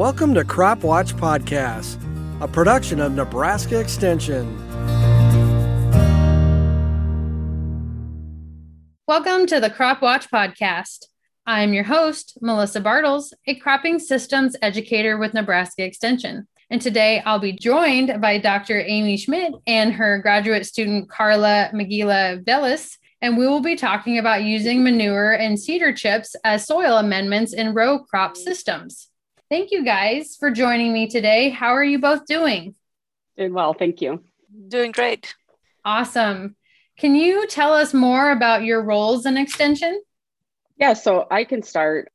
Welcome to Crop Watch Podcast, a production of Nebraska Extension. Welcome to the Crop Watch Podcast. I'm your host, Melissa Bartels, a cropping systems educator with Nebraska Extension. And today I'll be joined by Dr. Amy Schmidt and her graduate student, Carla Magila Velis. And we will be talking about using manure and cedar chips as soil amendments in row crop systems. Thank you guys for joining me today. How are you both doing? Doing well, thank you. Doing great. Awesome. Can you tell us more about your roles in Extension? Yeah, so I can start.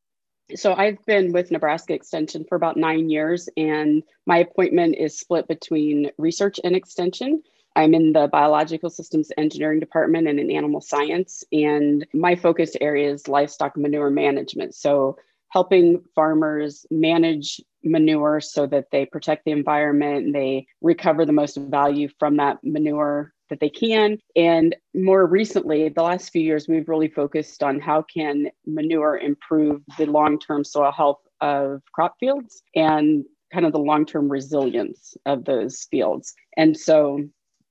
So I've been with Nebraska Extension for about nine years, and my appointment is split between research and extension. I'm in the biological systems engineering department and in animal science, and my focus area is livestock manure management. So helping farmers manage manure so that they protect the environment they recover the most value from that manure that they can. And more recently the last few years we've really focused on how can manure improve the long-term soil health of crop fields and kind of the long-term resilience of those fields. And so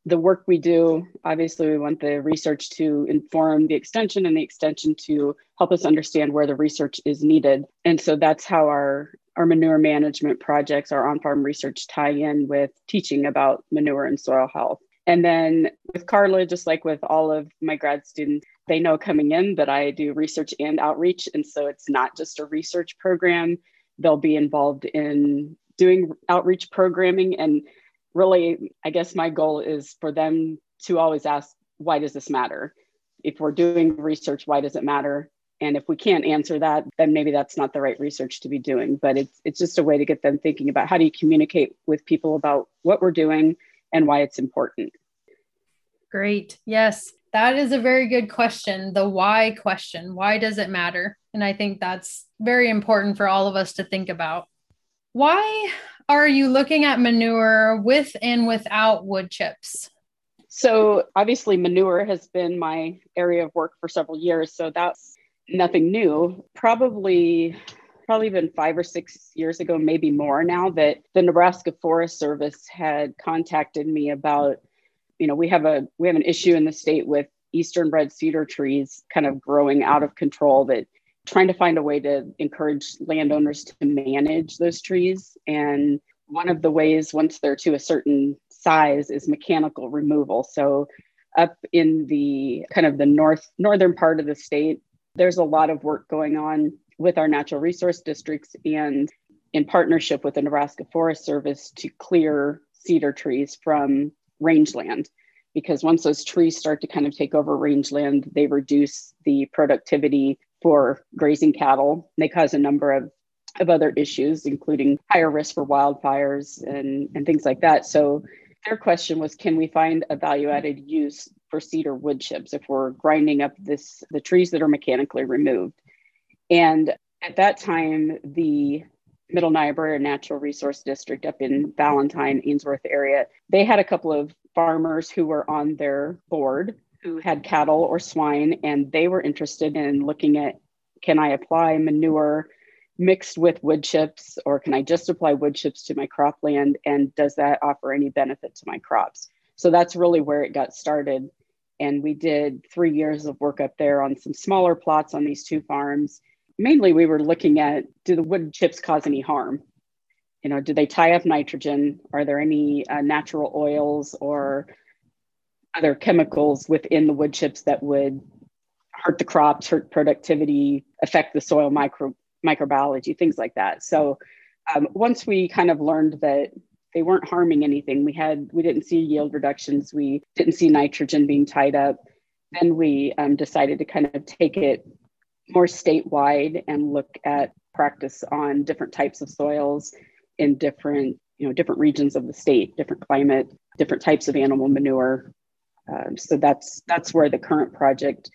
the work we do, obviously, we want the research to inform the extension and the extension to help us understand where the research is needed. And so that's how our, our manure management projects, our on farm research tie in with teaching about manure and soil health. And then with Carla, just like with all of my grad students, they know coming in that I do research and outreach. And so it's not just a research program, they'll be involved in doing outreach programming and really, I guess my goal is for them to always ask, why does this matter? If we're doing research, why does it matter? And if we can't answer that, then maybe that's not the right research to be doing. But it's it's just a way to get them thinking about how do you communicate with people about what we're doing and why it's important. Great. Yes, that is a very good question. The why question. Why does it matter? And I think that's very important for all of us to think about. Why are you looking at manure with and without wood chips? So, obviously, manure has been my area of work for several years. So, that's nothing new. Probably probably been five or six years ago, maybe more now, that the Nebraska Forest Service had contacted me about, you know, we have a we have an issue in the state with eastern red cedar trees kind of growing out of control that trying to find a way to encourage landowners to manage those trees. And one of the ways, once they're to a certain size, is mechanical removal. So, up in the kind of the north northern part of the state, there's a lot of work going on with our natural resource districts and in partnership with the Nebraska Forest Service to clear cedar trees from rangeland because once those trees start to kind of take over rangeland, they reduce the productivity for grazing cattle. They cause a number of, of other issues, including higher risk for wildfires and, and things like that. So their question was can we find a value added use for cedar wood chips if we're grinding up this the trees that are mechanically removed and at that time the middle niobrara natural resource district up in valentine ainsworth area they had a couple of farmers who were on their board who had cattle or swine, and they were interested in looking at can I apply manure mixed with wood chips, or can I just apply wood chips to my cropland? And does that offer any benefit to my crops? So that's really where it got started. And we did three years of work up there on some smaller plots on these two farms. Mainly, we were looking at do the wood chips cause any harm? You know, do they tie up nitrogen? Are there any uh, natural oils or other chemicals within the wood chips that would hurt the crops, hurt productivity, affect the soil micro microbiology, things like that. So um, once we kind of learned that they weren't harming anything, we had we didn't see yield reductions, we didn't see nitrogen being tied up. Then we um, decided to kind of take it more statewide and look at practice on different types of soils in different you know different regions of the state, different climate, different types of animal manure, um, so that's that's where the current project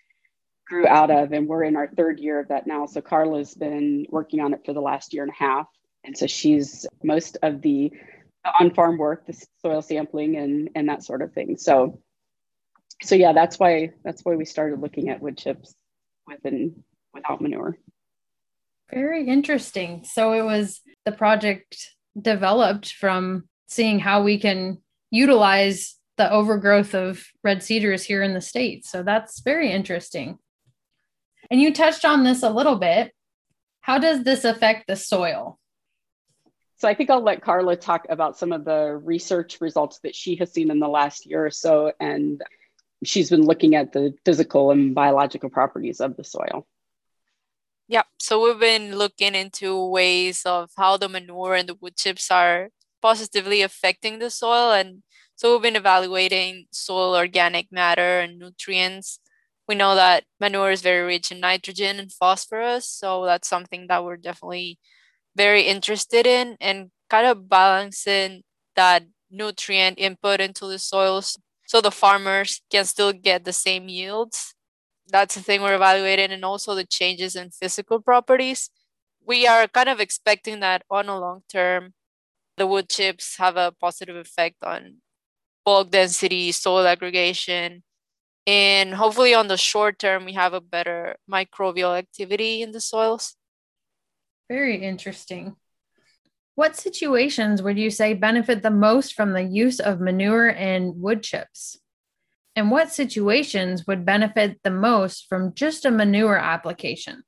grew out of, and we're in our third year of that now. So Carla's been working on it for the last year and a half, and so she's most of the, on-farm work, the soil sampling, and and that sort of thing. So, so yeah, that's why that's why we started looking at wood chips with and without manure. Very interesting. So it was the project developed from seeing how we can utilize the overgrowth of red cedars here in the state. So that's very interesting. And you touched on this a little bit. How does this affect the soil? So I think I'll let Carla talk about some of the research results that she has seen in the last year or so. And she's been looking at the physical and biological properties of the soil. Yeah, so we've been looking into ways of how the manure and the wood chips are positively affecting the soil. And so we've been evaluating soil organic matter and nutrients. We know that manure is very rich in nitrogen and phosphorus. So that's something that we're definitely very interested in and kind of balancing that nutrient input into the soils so the farmers can still get the same yields. That's the thing we're evaluating, and also the changes in physical properties. We are kind of expecting that on a long term, the wood chips have a positive effect on bulk density, soil aggregation, and hopefully on the short term, we have a better microbial activity in the soils. Very interesting. What situations would you say benefit the most from the use of manure and wood chips? And what situations would benefit the most from just a manure application?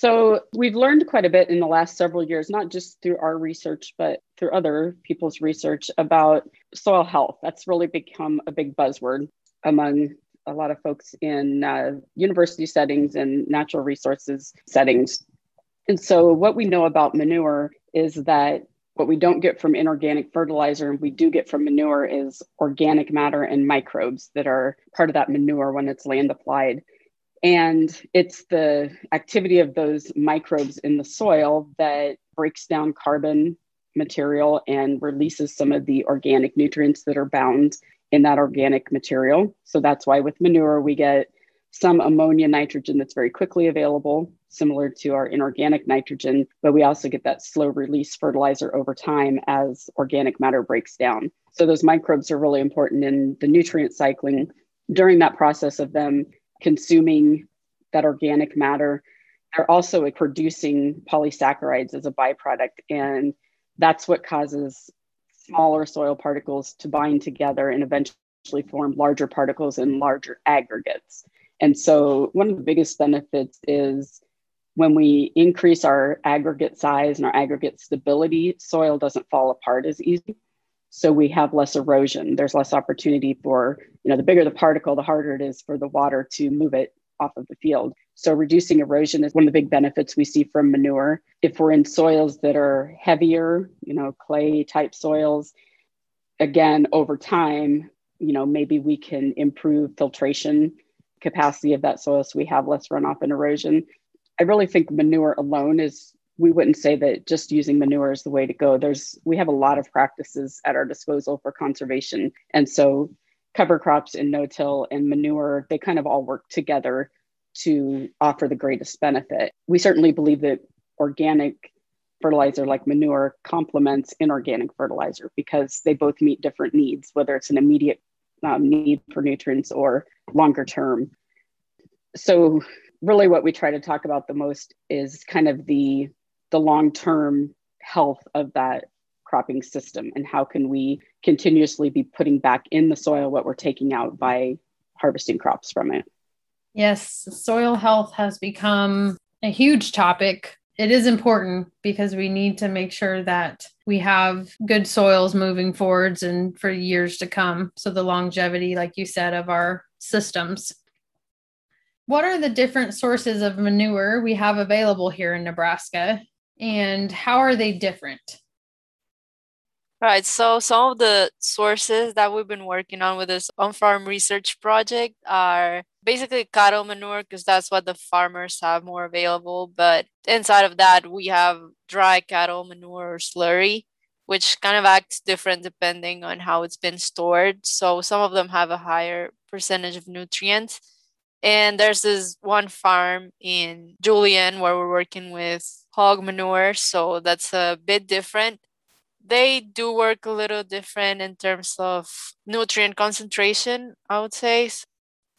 So, we've learned quite a bit in the last several years, not just through our research, but through other people's research about soil health. That's really become a big buzzword among a lot of folks in uh, university settings and natural resources settings and so, what we know about manure is that what we don't get from inorganic fertilizer and we do get from manure is organic matter and microbes that are part of that manure when it's land applied. And it's the activity of those microbes in the soil that breaks down carbon material and releases some of the organic nutrients that are bound in that organic material. So that's why with manure, we get some ammonia nitrogen that's very quickly available, similar to our inorganic nitrogen, but we also get that slow release fertilizer over time as organic matter breaks down. So those microbes are really important in the nutrient cycling. During that process of them consuming that organic matter, they're also producing polysaccharides as a byproduct. And that's what causes smaller soil particles to bind together and eventually form larger particles and larger aggregates. And so, one of the biggest benefits is when we increase our aggregate size and our aggregate stability, soil doesn't fall apart as easy. So we have less erosion. There's less opportunity for, you know, the bigger the particle, the harder it is for the water to move it off of the field. So reducing erosion is one of the big benefits we see from manure. If we're in soils that are heavier, you know, clay type soils, again, over time, you know, maybe we can improve filtration capacity of that soil so we have less runoff and erosion. I really think manure alone is we wouldn't say that just using manure is the way to go. There's we have a lot of practices at our disposal for conservation. And so cover crops and no-till and manure, they kind of all work together to offer the greatest benefit. We certainly believe that organic fertilizer like manure complements inorganic fertilizer because they both meet different needs, whether it's an immediate um, need for nutrients or longer term. So really what we try to talk about the most is kind of the the long-term health of that cropping system and how can we continuously be putting back in the soil what we're taking out by harvesting crops from it. Yes, soil health has become a huge topic it is important because we need to make sure that we have good soils moving forwards and for years to come. So the longevity, like you said, of our systems. What are the different sources of manure we have available here in Nebraska and how are they different? Right. So some of the sources that we've been working on with this on-farm research project are basically cattle manure because that's what the farmers have more available. But inside of that, we have dry cattle manure or slurry, which kind of acts different depending on how it's been stored. So some of them have a higher percentage of nutrients. And there's this one farm in Julian where we're working with hog manure. So that's a bit different they do work a little different in terms of nutrient concentration, I would say.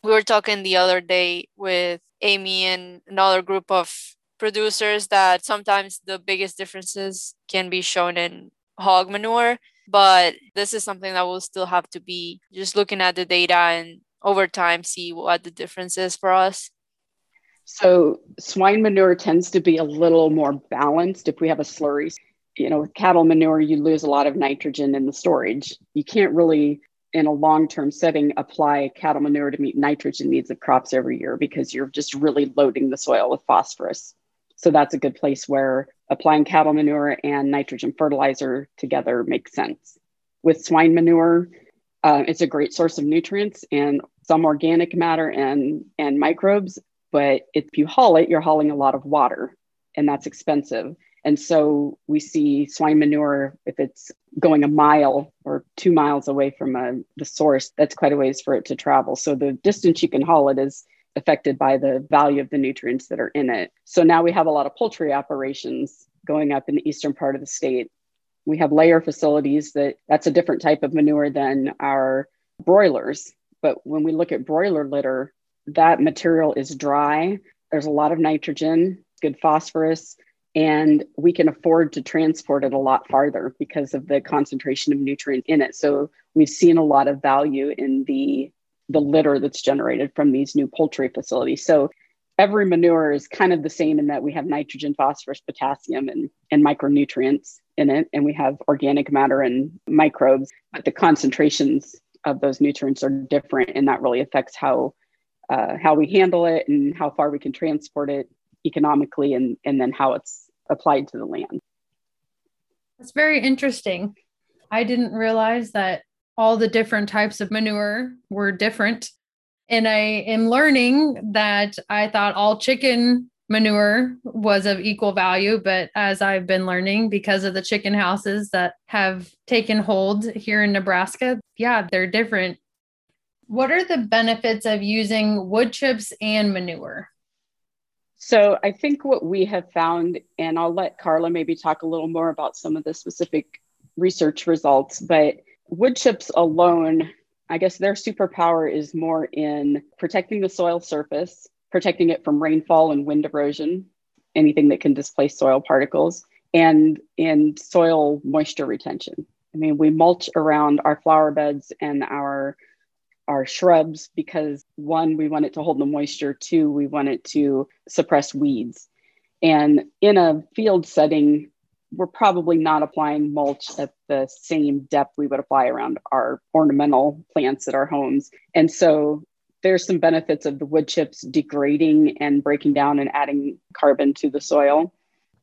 We were talking the other day with Amy and another group of producers that sometimes the biggest differences can be shown in hog manure, but this is something that we'll still have to be just looking at the data and over time see what the difference is for us. So swine manure tends to be a little more balanced if we have a slurry. You know, with cattle manure, you lose a lot of nitrogen in the storage. You can't really, in a long term setting, apply cattle manure to meet nitrogen needs of crops every year because you're just really loading the soil with phosphorus. So that's a good place where applying cattle manure and nitrogen fertilizer together makes sense. With swine manure, uh, it's a great source of nutrients and some organic matter and, and microbes. But if you haul it, you're hauling a lot of water, and that's expensive. And so we see swine manure, if it's going a mile or two miles away from a, the source, that's quite a ways for it to travel. So the distance you can haul it is affected by the value of the nutrients that are in it. So now we have a lot of poultry operations going up in the eastern part of the state. We have layer facilities that that's a different type of manure than our broilers. But when we look at broiler litter, that material is dry. There's a lot of nitrogen, good phosphorus, and we can afford to transport it a lot farther because of the concentration of nutrient in it. So we've seen a lot of value in the the litter that's generated from these new poultry facilities. So every manure is kind of the same in that we have nitrogen, phosphorus, potassium, and, and micronutrients in it, and we have organic matter and microbes, but the concentrations of those nutrients are different, and that really affects how uh, how we handle it and how far we can transport it economically, and and then how it's applied to the land. That's very interesting. I didn't realize that all the different types of manure were different. And I am learning that I thought all chicken manure was of equal value. But as I've been learning because of the chicken houses that have taken hold here in Nebraska, yeah, they're different. What are the benefits of using wood chips and manure? So I think what we have found, and I'll let Carla maybe talk a little more about some of the specific research results, but wood chips alone, I guess their superpower is more in protecting the soil surface, protecting it from rainfall and wind erosion, anything that can displace soil particles, and in soil moisture retention. I mean, we mulch around our flower beds and our our shrubs because one, we want it to hold the moisture, two, we want it to suppress weeds. And in a field setting, we're probably not applying mulch at the same depth we would apply around our ornamental plants at our homes. And so there's some benefits of the wood chips degrading and breaking down and adding carbon to the soil.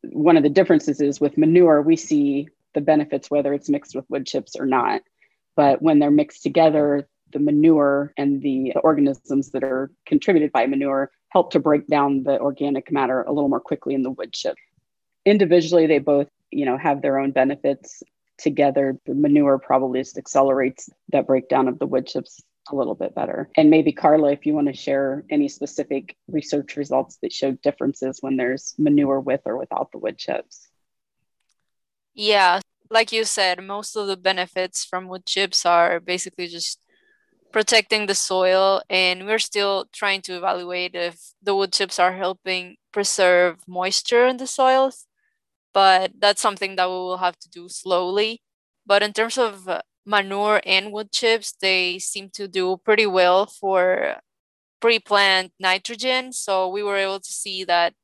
One of the differences is with manure, we see the benefits whether it's mixed with wood chips or not. But when they're mixed together, the manure and the organisms that are contributed by manure help to break down the organic matter a little more quickly in the wood chip. Individually, they both you know have their own benefits. Together the manure probably just accelerates that breakdown of the wood chips a little bit better. And maybe carla if you want to share any specific research results that show differences when there's manure with or without the wood chips yeah like you said most of the benefits from wood chips are basically just protecting the soil and we're still trying to evaluate if the wood chips are helping preserve moisture in the soils but that's something that we will have to do slowly. But in terms of manure and wood chips, they seem to do pretty well for pre-plant nitrogen. So we were able to see that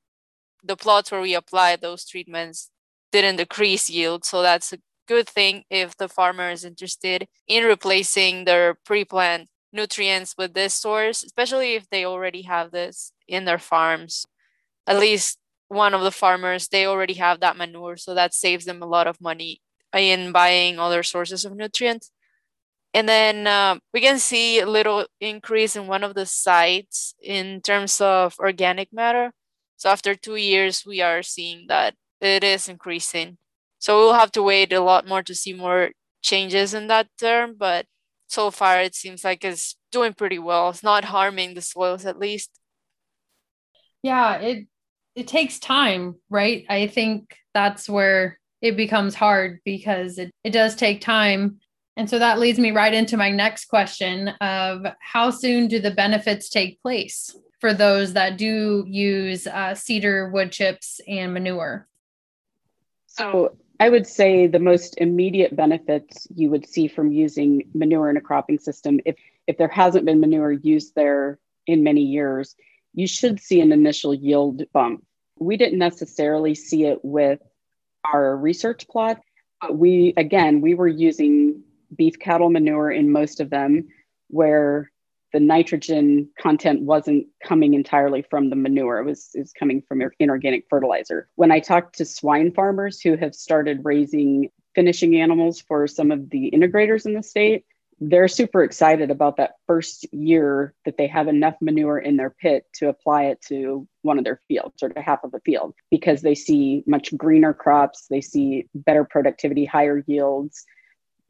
the plots where we applied those treatments didn't decrease yield. So that's a good thing if the farmer is interested in replacing their pre-plant nutrients with this source, especially if they already have this in their farms. At least one of the farmers they already have that manure so that saves them a lot of money in buying other sources of nutrients. And then uh, we can see a little increase in one of the sites in terms of organic matter. So after two years we are seeing that it is increasing so we'll have to wait a lot more to see more changes in that term but so far it seems like it's doing pretty well it's not harming the soils at least yeah it it takes time, right? I think that's where it becomes hard because it, it does take time. And so that leads me right into my next question of how soon do the benefits take place for those that do use uh, cedar wood chips and manure? So I would say the most immediate benefits you would see from using manure in a cropping system, if, if there hasn't been manure used there in many years, you should see an initial yield bump. We didn't necessarily see it with our research plot, but we, again, we were using beef cattle manure in most of them where the nitrogen content wasn't coming entirely from the manure. It was, it was coming from your inorganic fertilizer. When I talked to swine farmers who have started raising finishing animals for some of the integrators in the state, they're super excited about that first year that they have enough manure in their pit to apply it to one of their fields or to half of a field because they see much greener crops, they see better productivity, higher yields,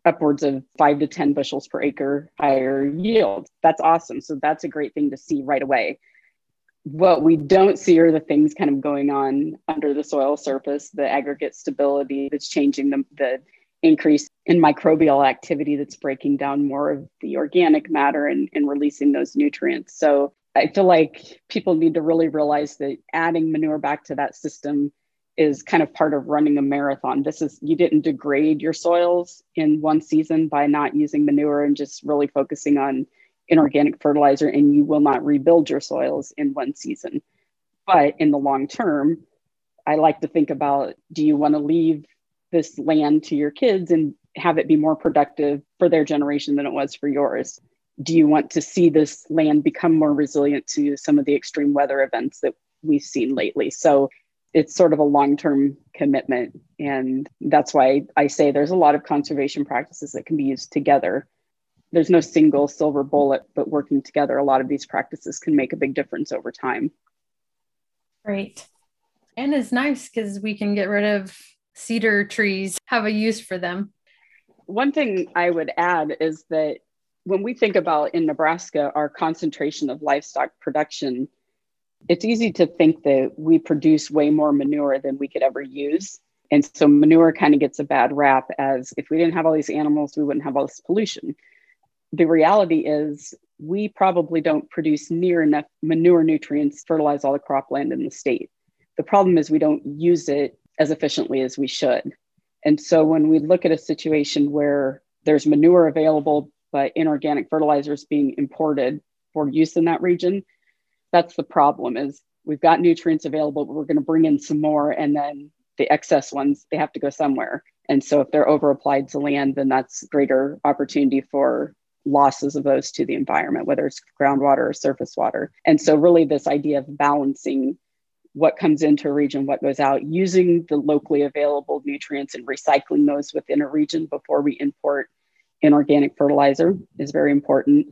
upwards of five to 10 bushels per acre higher yield. That's awesome. So that's a great thing to see right away. What we don't see are the things kind of going on under the soil surface, the aggregate stability that's changing the, the increase in microbial activity that's breaking down more of the organic matter and, and releasing those nutrients. So I feel like people need to really realize that adding manure back to that system is kind of part of running a marathon. This is, you didn't degrade your soils in one season by not using manure and just really focusing on inorganic fertilizer, and you will not rebuild your soils in one season. But in the long term, I like to think about do you want to leave this land to your kids and have it be more productive for their generation than it was for yours? Do you want to see this land become more resilient to some of the extreme weather events that we've seen lately? So it's sort of a long-term commitment. And that's why i say there's a lot of conservation practices that can be used together. There's no single silver bullet but working together a lot of these practices can make a big difference over time. Great. And it's nice because we can get rid of cedar trees have a use for them. One thing i would add is that when we think about in nebraska our concentration of livestock production it's easy to think that we produce way more manure than we could ever use. And so manure kind of gets a bad rap as if we didn't have all these animals, we wouldn't have all this pollution. The reality is we probably don't produce near enough manure nutrients to fertilize all the cropland in the state. The problem is we don't use it as efficiently as we should. And so when we look at a situation where there's manure available, but inorganic fertilizers being imported for use in that region, that's the problem is we've got nutrients available, but we're going to bring in some more and then the excess ones, they have to go somewhere. And so if they're over applied to land, then that's greater opportunity for losses of those to the environment, whether it's groundwater or surface water. And so really this idea of balancing what comes into a region, what goes out, using the locally available nutrients and recycling those within a region before we import inorganic fertilizer is very important.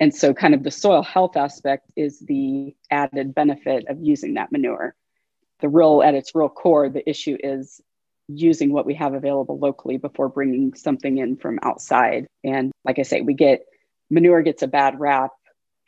And so, kind of the soil health aspect is the added benefit of using that manure. The real, at its real core, the issue is using what we have available locally before bringing something in from outside. And like I say, we get manure gets a bad rap.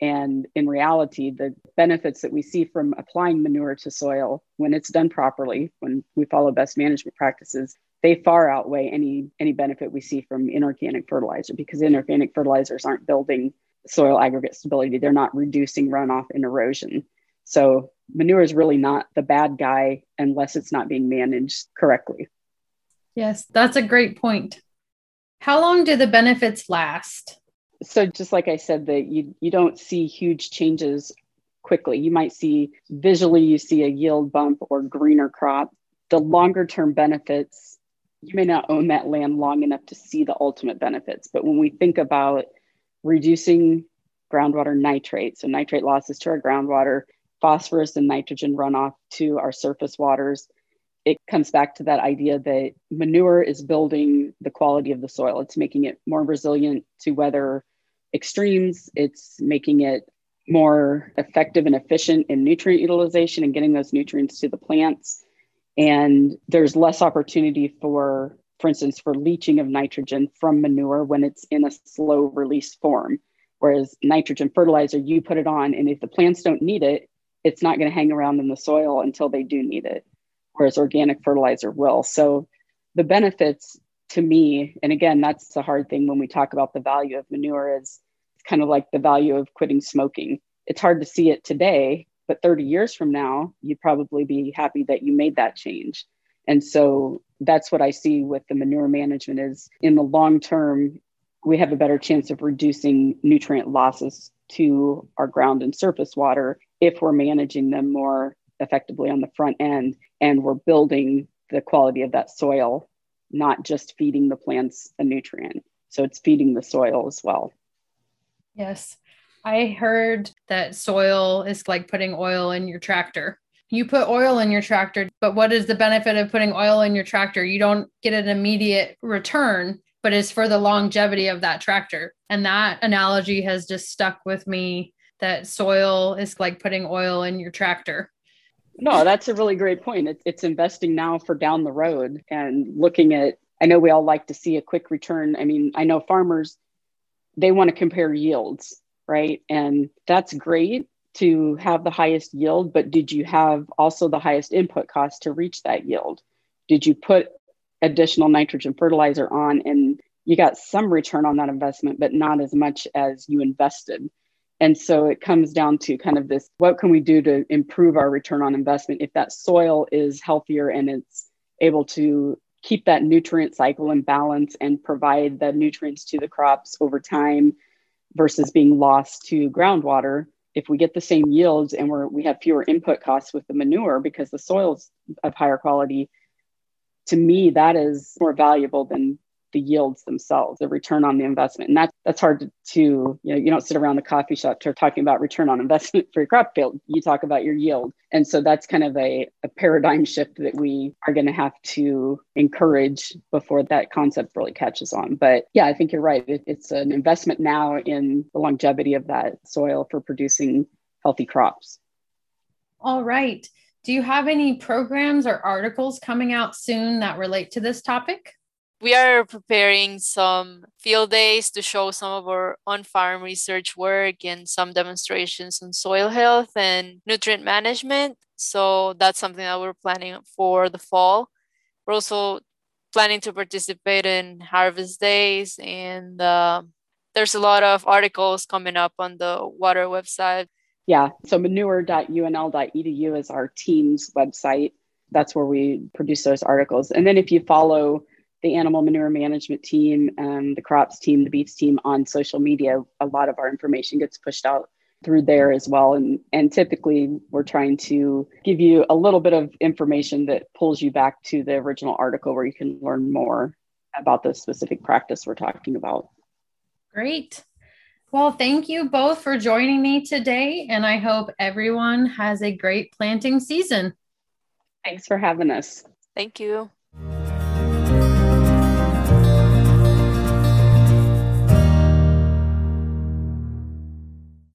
And in reality, the benefits that we see from applying manure to soil when it's done properly, when we follow best management practices, they far outweigh any any benefit we see from inorganic fertilizer because inorganic fertilizers aren't building soil aggregate stability. They're not reducing runoff and erosion. So manure is really not the bad guy unless it's not being managed correctly. Yes, that's a great point. How long do the benefits last? So just like I said, that you you don't see huge changes quickly. You might see visually you see a yield bump or greener crop. The longer term benefits, you may not own that land long enough to see the ultimate benefits. But when we think about reducing groundwater nitrate, so nitrate losses to our groundwater, phosphorus and nitrogen runoff to our surface waters. It comes back to that idea that manure is building the quality of the soil. It's making it more resilient to weather extremes. It's making it more effective and efficient in nutrient utilization and getting those nutrients to the plants. And there's less opportunity for for instance, for leaching of nitrogen from manure when it's in a slow release form. Whereas nitrogen fertilizer, you put it on, and if the plants don't need it, it's not going to hang around in the soil until they do need it. Whereas organic fertilizer will. So the benefits to me, and again, that's the hard thing when we talk about the value of manure is it's kind of like the value of quitting smoking. it's hard to see it today, but 30 years from now, you'd probably be happy that you made that change. And so that's what I see with the manure management is in the long term, we have a better chance of reducing nutrient losses to our ground and surface water if we're managing them more effectively on the front end and we're building the quality of that soil, not just feeding the plants a nutrient. So it's feeding the soil as well. Yes. I heard that soil is like putting oil in your tractor. You put oil in your tractor, but what is the benefit of putting oil in your tractor? You don't get an immediate return, but it's for the longevity of that tractor. And that analogy has just stuck with me that soil is like putting oil in your tractor. No, that's a really great point. It's, it's investing now for down the road and looking at. I know we all like to see a quick return. I mean, I know farmers, they want to compare yields, right? And that's great to have the highest yield, but did you have also the highest input cost to reach that yield? Did you put additional nitrogen fertilizer on and you got some return on that investment, but not as much as you invested? And so it comes down to kind of this what can we do to improve our return on investment if that soil is healthier and it's able to keep that nutrient cycle in balance and provide the nutrients to the crops over time versus being lost to groundwater if we get the same yields and we're we have fewer input costs with the manure because the soil's of higher quality to me that is more valuable than the yields themselves, the return on the investment. And that's that's hard to, to, you know, you don't sit around the coffee shop talking about return on investment for your crop field. You talk about your yield. And so that's kind of a, a paradigm shift that we are going to have to encourage before that concept really catches on. But yeah, I think you're right. It, it's an investment now in the longevity of that soil for producing healthy crops. All right. Do you have any programs or articles coming out soon that relate to this topic? We are preparing some field days to show some of our on-farm research work and some demonstrations on soil health and nutrient management. So that's something that we're planning for the fall. We're also planning to participate in harvest days and uh, there's a lot of articles coming up on the water website. Yeah, so manure.unl.edu is our team's website. That's where we produce those articles. And then if you follow the animal manure management team and the crops team, the beets team on social media, a lot of our information gets pushed out through there as well. And, and typically, we're trying to give you a little bit of information that pulls you back to the original article where you can learn more about the specific practice we're talking about. Great. Well, thank you both for joining me today. And I hope everyone has a great planting season. Thanks for having us. Thank you.